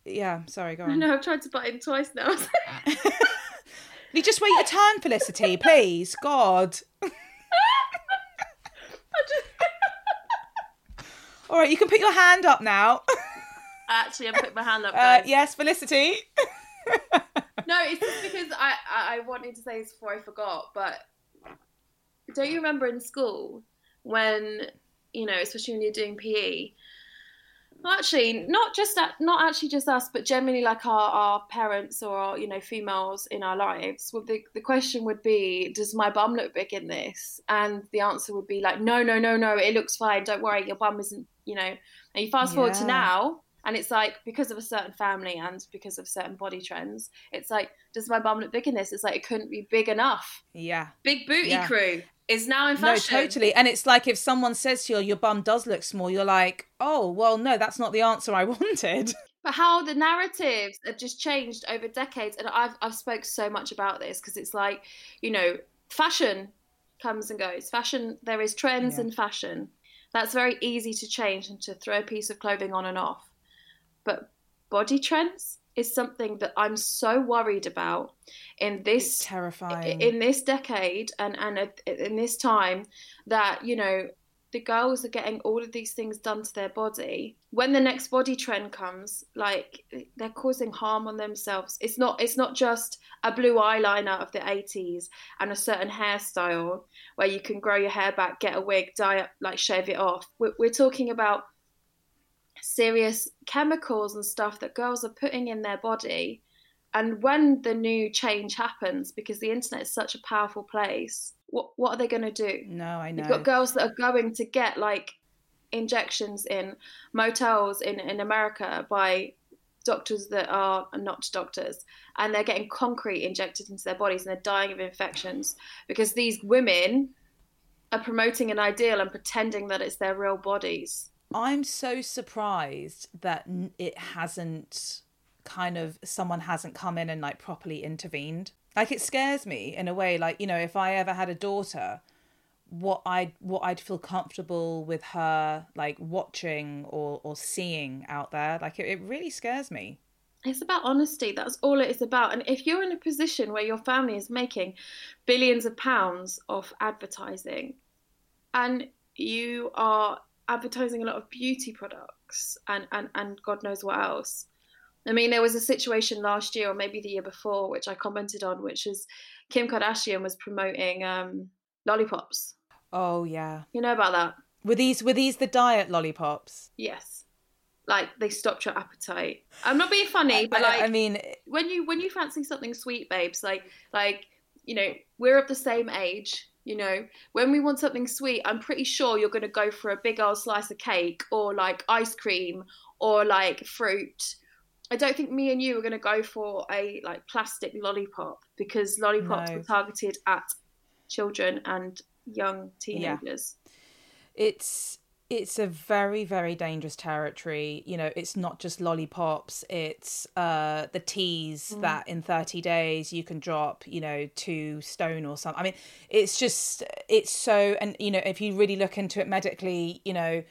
yeah sorry go on. no I've tried to butt in twice now. You just wait your turn felicity please. God. All right you can put your hand up now. Actually I'm putting my hand up uh, yes felicity. No, it's just because I, I, I wanted to say this before I forgot, but don't you remember in school when, you know, especially when you're doing PE, actually, not just not actually just us, but generally like our, our parents or, our, you know, females in our lives, well, the, the question would be, does my bum look big in this? And the answer would be like, no, no, no, no, it looks fine. Don't worry, your bum isn't, you know. And you fast forward to now, and it's like because of a certain family and because of certain body trends, it's like, does my bum look big in this? It's like it couldn't be big enough. yeah Big booty Yeah. crew is now in fashion. No, totally. And it's like if someone says to you, your bum does look small, you're like, oh, well, no, that's not the answer I wanted. But how the narratives have just changed over decades, and I've I've spoke so much about this because it's like, you know, fashion comes and goes. Fashion, there is trends Yeah. in fashion. That's very easy to change and to throw a piece of clothing on and off. But body trends is something that I'm so worried about in this Terrifying. in this decade and and in this time that you know the girls are getting all of these things done to their body. When the next body trend comes like they're causing harm on themselves. It's not it's not just a blue eyeliner of the 80s and a certain hairstyle where you can grow your hair back get a wig dye it like shave it off. We're, we're talking about serious chemicals and stuff that girls are putting in their body and when the new change happens, because the internet is such a powerful place, what what are they going to do? no, I know. You've got girls that are going to get like injections in motels in in America by doctors that are not doctors, and they're getting concrete injected into their bodies, and they're dying of infections because these women are promoting an ideal and pretending that it's their real bodies. I'm so surprised that it hasn't kind of someone hasn't come in and like properly intervened. Like it scares me in a way. Like you know, if I ever had a daughter, what I what I'd feel comfortable with her like watching or or seeing out there. Like it, it really scares me. It's about honesty. That's all it is about. And if you're in a position where your family is making billions of pounds off advertising and you are advertising a lot of beauty products and, and, and God knows what else. I mean, there was a situation last year or maybe the year before, which I commented on, which is Kim Kardashian was promoting um, lollipops. Oh yeah. You know about that? Were these were these the diet lollipops? Yes. Like they stopped your appetite. I'm not being funny, but like I, I mean, when you when you fancy something sweet, babes, like like you know, we're of the same age. You know, when we want something sweet, I'm pretty sure you're going to go for a big old slice of cake or like ice cream or like fruit. I don't think me and you are going to go for a like plastic lollipop because lollipops No. were targeted at children and young teenagers. Yeah. it's it's a very very dangerous territory. You know it's not just lollipops it's uh the teas that in 30 days you can drop you know two stone or something i mean it's just it's so and you know if you really look into it medically you know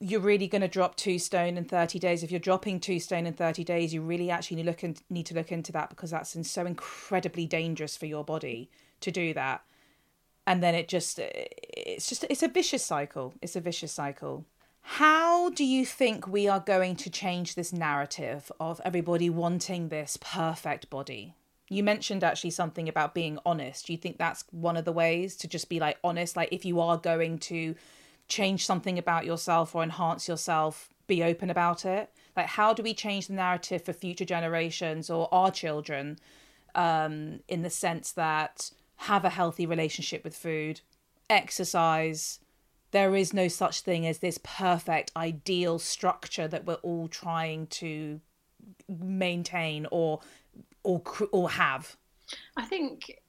you're really going to drop two stone in 30 days. If you're dropping two stone in 30 days you really actually look need to look into that because that's so incredibly dangerous for your body to do that and then it just it's just it's a vicious cycle. It's a vicious cycle. How do you think we are going to change this narrative of everybody wanting this perfect body? You mentioned actually something about being honest. Do you think that's one of the ways to just be like honest? Like if you are going to change something about yourself or enhance yourself be open about it. Like how do we change the narrative for future generations or our children um, in the sense that have a healthy relationship with food, exercise. There is no such thing as this perfect, ideal structure that we're all trying to maintain or or or have. I think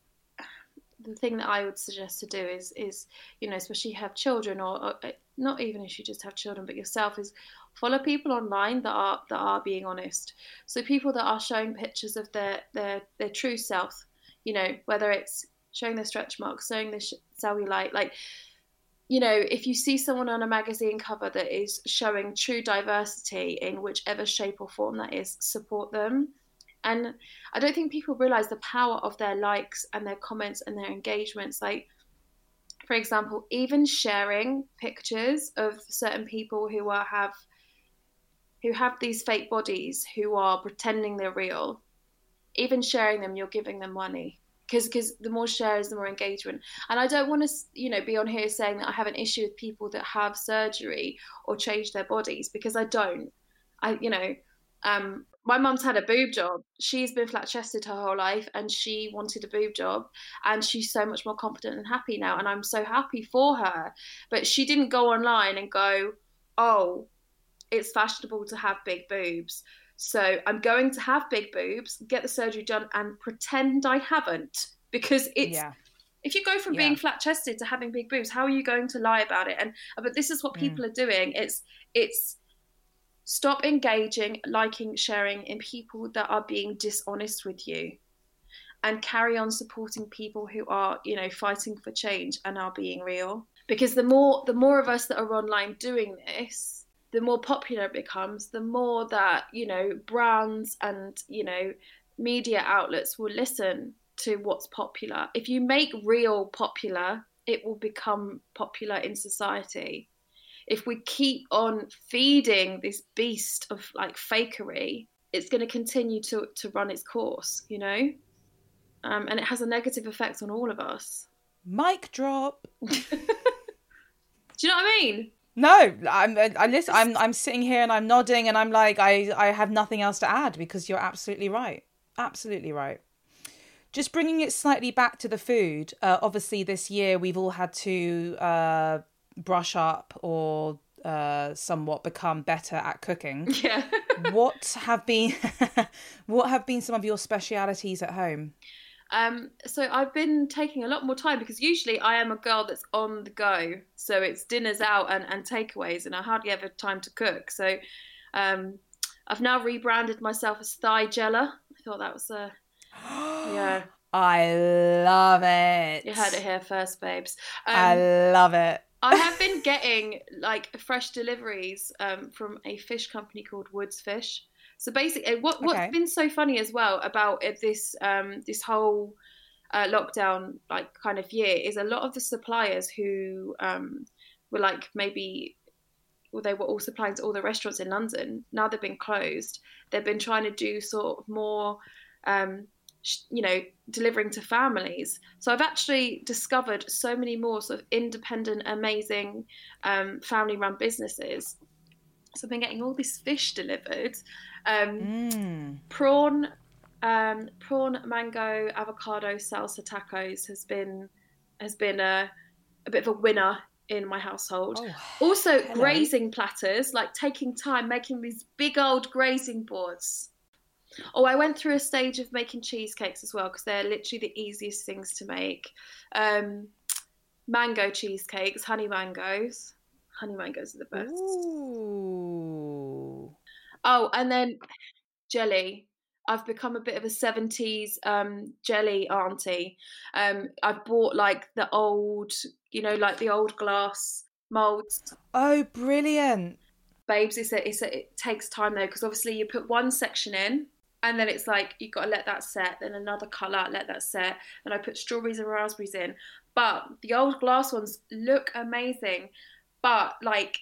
the thing that I would suggest to do is is you know especially have children or, or uh, not even if you just have children but yourself is follow people online that are that are being honest. So people that are showing pictures of their their their true self, you know whether it's showing the stretch marks, showing the sh- cellulite, like you know, if you see someone on a magazine cover that is showing true diversity in whichever shape or form that is, support them. And I don't think people realize the power of their likes and their comments and their engagements. Like, for example, even sharing pictures of certain people who are have who have these fake bodies, who are pretending they're real. Even sharing them, you're giving them money because because the more shares the more engagement. And i don't want to you know be on here saying that i have an issue with people that have surgery or change their bodies because i don't. I you know um my mum's had a boob job. She's been flat chested her whole life and she wanted a boob job and she's so much more confident and happy now and i'm so happy for her. But she didn't go online and go oh it's fashionable to have big boobs so I'm going to have big boobs, get the surgery done, and pretend I haven't because it's. Yeah. If you go from Yeah. being flat chested to having big boobs, how are you going to lie about it? And but this is what Mm. people are doing. It's it's stop engaging, liking, sharing in people that are being dishonest with you, and carry on supporting people who are you know fighting for change and are being real. Because the more the more of us that are online doing this, the more popular it becomes, the more that, you know, brands and, you know, media outlets will listen to what's popular. If you make real popular, it will become popular in society. If we keep on feeding this beast of like fakery, it's going to continue to, to run its course, you know? Um, and it has a negative effect on all of us. Mic drop. Do you know what I mean? No, I'm I listen. I'm I'm sitting here and I'm nodding and I'm like I I have nothing else to add because you're absolutely right, absolutely right. Just bringing it slightly back to the food. Uh, obviously, this year we've all had to uh, brush up or uh, somewhat become better at cooking. Yeah. what have been what have been some of your specialities at home? Um, so I've been taking a lot more time because usually I am a girl that's on the go. So it's dinners out and, and takeaways, and I hardly ever have time to cook. So um, I've now rebranded myself as Thigh Jella. I thought that was a yeah. I love it. You heard it here first, babes. Um, I love it. I have been getting like fresh deliveries um, from a fish company called Woods Fish. So basically, what what's Okay. been so funny as well about this um, this whole uh, lockdown like kind of year is a lot of the suppliers who um, were like maybe well, they were all supplying to all the restaurants in London. Now they've been closed. They've been trying to do sort of more, um, you know, delivering to families. So I've actually discovered so many more sort of independent, amazing um, family-run businesses. So I've been getting all this fish delivered, um, Mm. prawn, um, prawn, mango, avocado salsa tacos has been has been a, a bit of a winner in my household. Oh, Also, hello. grazing platters, like taking time, making these big old grazing boards. Oh, I went through a stage of making cheesecakes as well because they're literally the easiest things to make. Um, mango cheesecakes, honey mangoes. Honey mangoes are the best. Ooh. Oh, and then jelly. I've become a bit of a 70s um, jelly auntie. Um, I've bought like the old, you know, like the old glass molds. Oh, brilliant. Babes, it's a, it's a, it takes time though, because obviously you put one section in and then it's like you've got to let that set, then another colour, let that set. And I put strawberries and raspberries in. But the old glass ones look amazing. But like,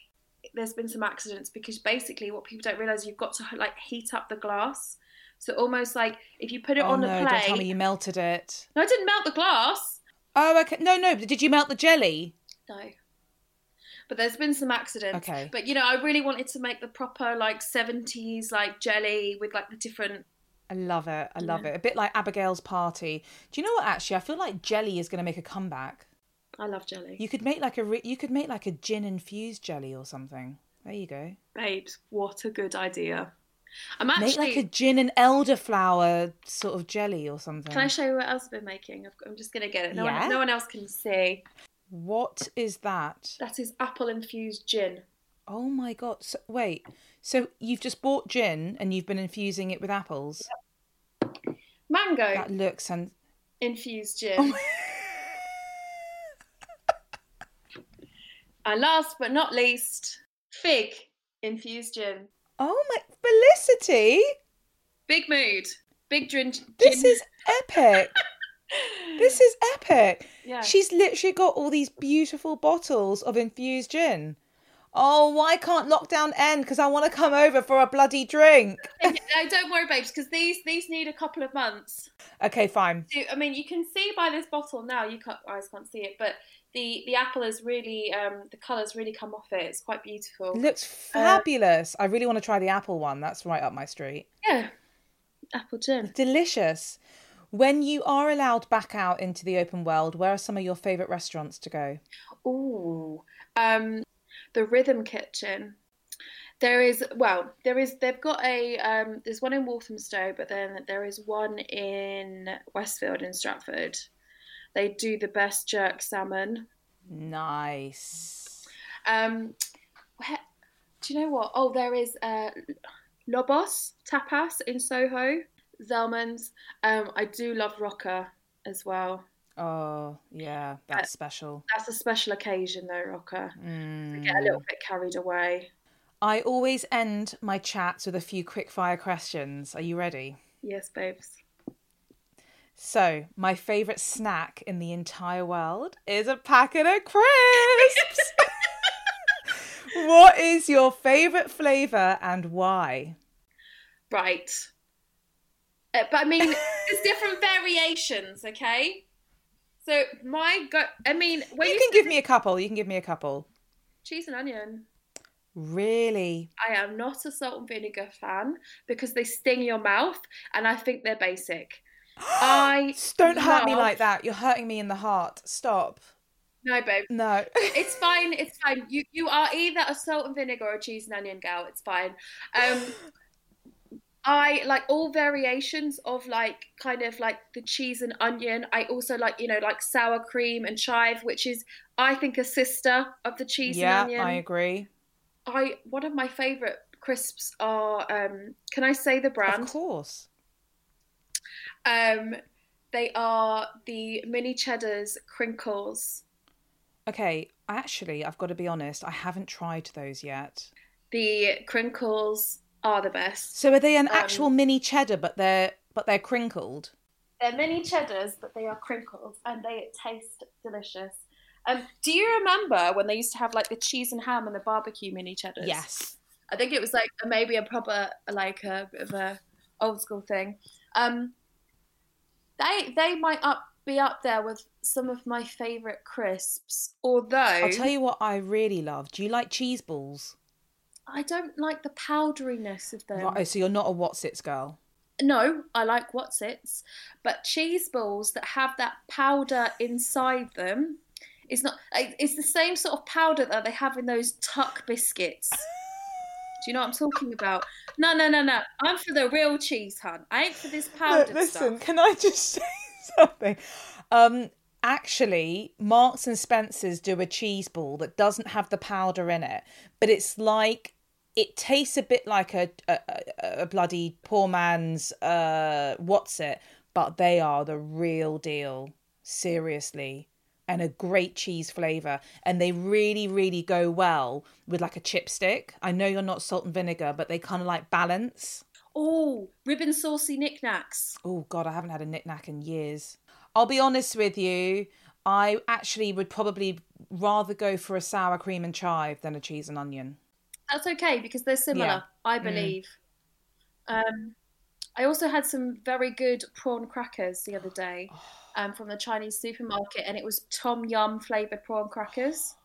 there's been some accidents because basically what people don't realize you've got to like heat up the glass. So almost like if you put it oh on no, the don't tell me plate. you melted it. No, I didn't melt the glass. Oh, okay. No, no. but Did you melt the jelly? No. But there's been some accidents. Okay. But you know, I really wanted to make the proper like 70s like jelly with like the different. I love it. I love Yeah. it. A bit like Abigail's party. Do you know what? Actually, I feel like jelly is going to make a comeback. I love jelly. You could make like a re- you could make like a gin infused jelly or something. There you go. Babes, what a good idea. I'm Make like a gin and elderflower sort of jelly or something. Can I show you what else I've been making? I've got, I'm just gonna get it. No, Yeah. one, no one else can see. What is that? That is apple infused gin. Oh my god! So, wait, so you've just bought gin and you've been infusing it with apples? Mango That looks and infused Oh gin. And last but not least, fig infused gin. oh my Felicity, Big mood. Big gin. this is epic. this is epic. yeah. She's literally got all these beautiful bottles of infused gin. Oh, why can't lockdown end? Because I want to come over for a bloody drink. no, don't worry, babes, because these these need a couple of months. Okay, fine. I mean, you can see by this bottle now. You can't, eyes can't see it, but the the apple is really um, the colours really come off it. It's quite beautiful. It looks fabulous. I really want to try the apple one. That's right up my street. Yeah, apple gin. Delicious. When you are allowed back out into the open world, where are some of your favourite restaurants to go? Ooh, um, the Rhythm Kitchen. There is well, there is they've got a um, there's one in Walthamstow, but then there is one in Westfield in Stratford. They do the best jerk salmon. Nice. Um, where, do you know what? Oh, there is uh, Lobos Tapas in Soho, Zelman's. Um, I do love Roka as well. Oh, yeah, that's special. That's a special occasion though, Roka. Mm. Get a little bit carried away. I always end my chats with a few quick fire questions. Are you ready? Yes, babes. So, my favourite snack in the entire world is a packet of crisps. what is your favourite flavour and why? Right. Uh, but I mean, there's different variations, okay? So my go I mean, when You you, can give me a couple. You can give me a couple. cheese and onion. Really? I am not a salt and vinegar fan because they sting your mouth and I think they're basic. I Don't hurt me like that. You're hurting me in the heart. Stop. No, babe. No. It's fine. It's fine. You you are either a salt and vinegar or a cheese and onion gal. It's fine. Um, I like all variations of like kind of like the cheese and onion. I also like you know like sour cream and chive, which is I think a sister of the cheese yeah, and onion. I agree. I one of my favorite crisps are. Um, can I say the brand? Of course. Um, they are the mini cheddars crinkles. Okay, actually, I've got to be honest. I haven't tried those yet. The crinkles are the best. So are they an Um, actual mini cheddar, but they're but they're crinkled? They're mini cheddars, but they are crinkled and they taste delicious. Um, do you remember when they used to have like the cheese and ham and the barbecue mini cheddars? Yes. I think it was like maybe a proper like a bit of a old school thing. Um, they they might up be up there with some of my favourite crisps. Although I'll tell you what I really love. Do you like cheese balls? I don't like the powderiness of them. Right, oh, so you're not a Wotsits girl. No, I like Wotsits, but cheese balls that have that powder inside them is not. It's the same sort of powder that they have in those tuck biscuits. Do you know what I'm talking about? No, no, no, no. I'm for the real cheese, hun. I ain't for this powdered Listen, stuff. can I just say something? Um, actually, Marks and Spencers do a cheese ball that doesn't have the powder in it, but it's like it tastes a bit like a a, a bloody poor man's uh what's it, but they are the real deal. Seriously. And a great cheese flavour. And they really, really go well with like a chipstick. I know you're not salt and vinegar, but they kind of like balance. Oh, ribbon saucy knickknacks. Oh god, I haven't had a knickknack in years. I'll be honest with you, I actually would probably rather go for a sour cream and chive than a cheese and onion. That's okay because they're similar, Yeah. I believe. Um, I also had some very good prawn crackers the other day um, from the Chinese supermarket, and it was tom yum flavored prawn crackers.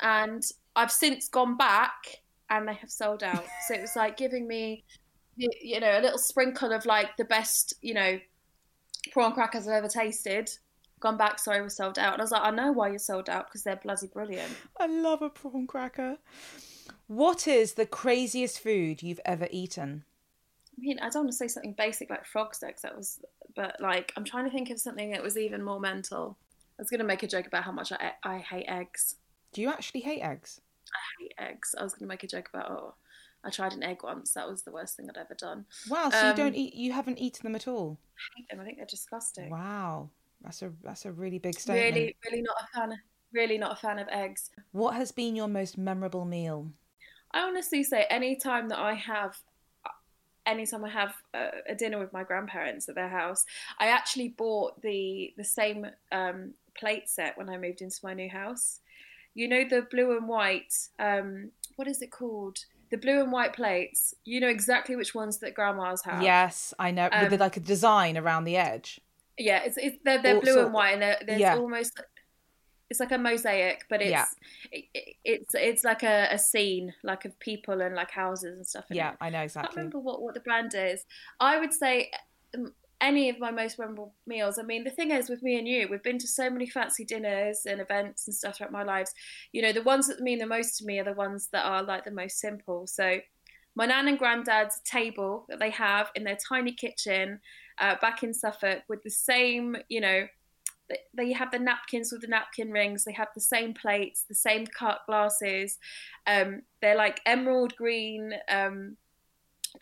And I've since gone back, and they have sold out. So it was like giving me, you, know, a little sprinkle of like the best, you know, prawn crackers I've ever tasted. Gone back, sorry, was sold out. And I was like, I know why you're sold out because they're bloody brilliant. I love a prawn cracker. What is the craziest food you've ever eaten? I mean, I don't want to say something basic like frog's legs. That was, but like, I'm trying to think of something that was even more mental. I was going to make a joke about how much I, I hate eggs. Do you actually hate eggs? I hate eggs. I was going to make a joke about, oh, I tried an egg once. That was the worst thing I'd ever done. Wow, so you Um, don't eat you haven't eaten them at all. I hate them. I think they're disgusting. Wow. That's a that's a really big statement. Really, really not a fan. Of, really not a fan of eggs. What has been your most memorable meal? I honestly say, any time that I have, anytime I have a, a dinner with my grandparents at their house, I actually bought the the same um, plate set when I moved into my new house. You know the blue and white. Um, what is it called? The blue and white plates. You know exactly which ones that grandmas have. Yes, I know. With Um, the, like a design around the edge. Yeah, it's, it's they're, they're blue and white, and they're, there's yeah. almost it's like a mosaic, but it's Yeah. it, it- it's it's like a, a scene, like of people and like houses and stuff. Yeah, it. I know exactly. I can't remember what, what the brand is. I would say um, any of my most memorable meals. I mean, the thing is with me and you, we've been to so many fancy dinners and events and stuff throughout my lives. You know, the ones that mean the most to me are the ones that are like the most simple. So, my nan and granddad's table that they have in their tiny kitchen uh, back in Suffolk with the same, you know, they- have the napkins with the napkin rings. They have the same plates, the same cut glasses. Um, they're like emerald green um,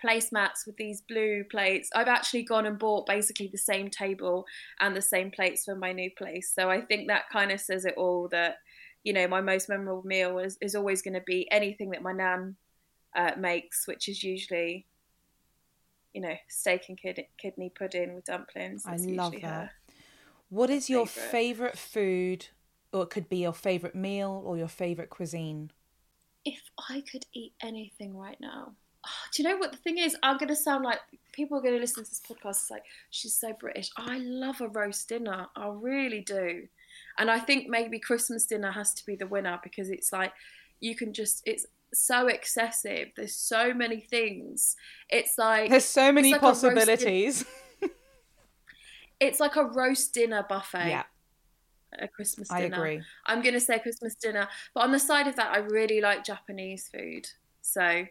placemats with these blue plates. I've actually gone and bought basically the same table and the same plates for my new place. So I think that kind of says it all. That you know, my most memorable meal is, is always going to be anything that my nan uh, makes, which is usually. You know, steak and kid- kidney pudding with dumplings. I love that. her. What is your favourite. favorite food, or it could be your favorite meal or your favorite cuisine? if I could eat anything right now, oh, do you know what the thing is? I'm going to sound like people are going to listen to this podcast. It's like she's so British. I love a roast dinner. I really do, and I think maybe Christmas dinner has to be the winner because it's like you can just it's so excessive. There's so many things. It's like There's so many like a roast din- possibilities. it's like a roast dinner buffet. yeah, A Christmas dinner. I agree. I'm going to say Christmas dinner. But on the side of that, I really like Japanese food. So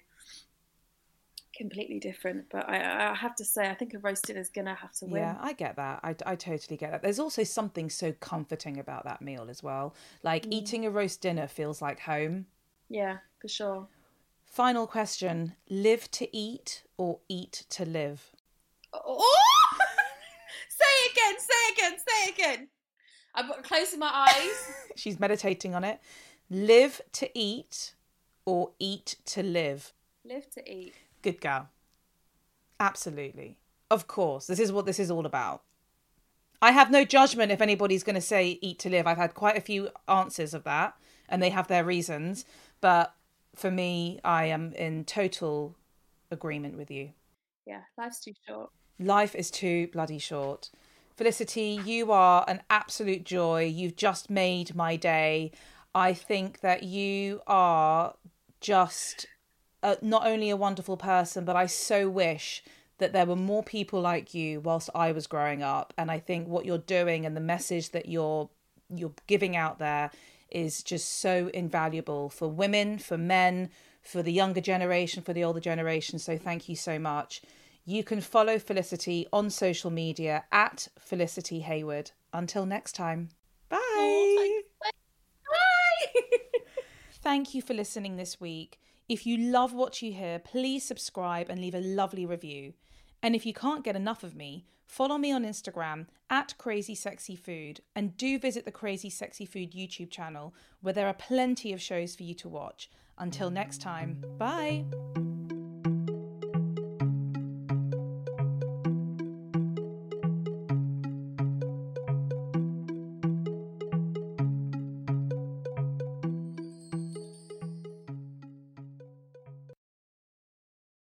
completely different. But I, I have to say, I think a roast dinner is going to have to win. Yeah, I get that. I, I totally get that. There's also something so comforting about that meal as well. Like Mm. eating a roast dinner feels like home. Yeah, for sure. Final question live to eat or eat to live? Oh! Again, say again, say again. I'm closing my eyes. She's meditating on it. Live to eat or eat to live? Live to eat. Good girl. Absolutely. Of course. This is what this is all about. I have no judgment if anybody's going to say eat to live. I've had quite a few answers of that, and they have their reasons. But for me, I am in total agreement with you. Yeah, life's too short. Life is too bloody short. Felicity, you are an absolute joy. You've just made my day. I think that you are just a, not only a wonderful person, but I so wish that there were more people like you whilst I was growing up. And I think what you're doing and the message that you're you're giving out there is just so invaluable for women, for men, for the younger generation, for the older generation. So thank you so much. You can follow Felicity on social media at Felicity Hayward. Until next time, bye. Oh, bye. Thank you for listening this week. If you love what you hear, please subscribe and leave a lovely review. And if you can't get enough of me, follow me on Instagram at Crazy Sexy Food and do visit the Crazy Sexy Food YouTube channel where there are plenty of shows for you to watch. Until next time, bye.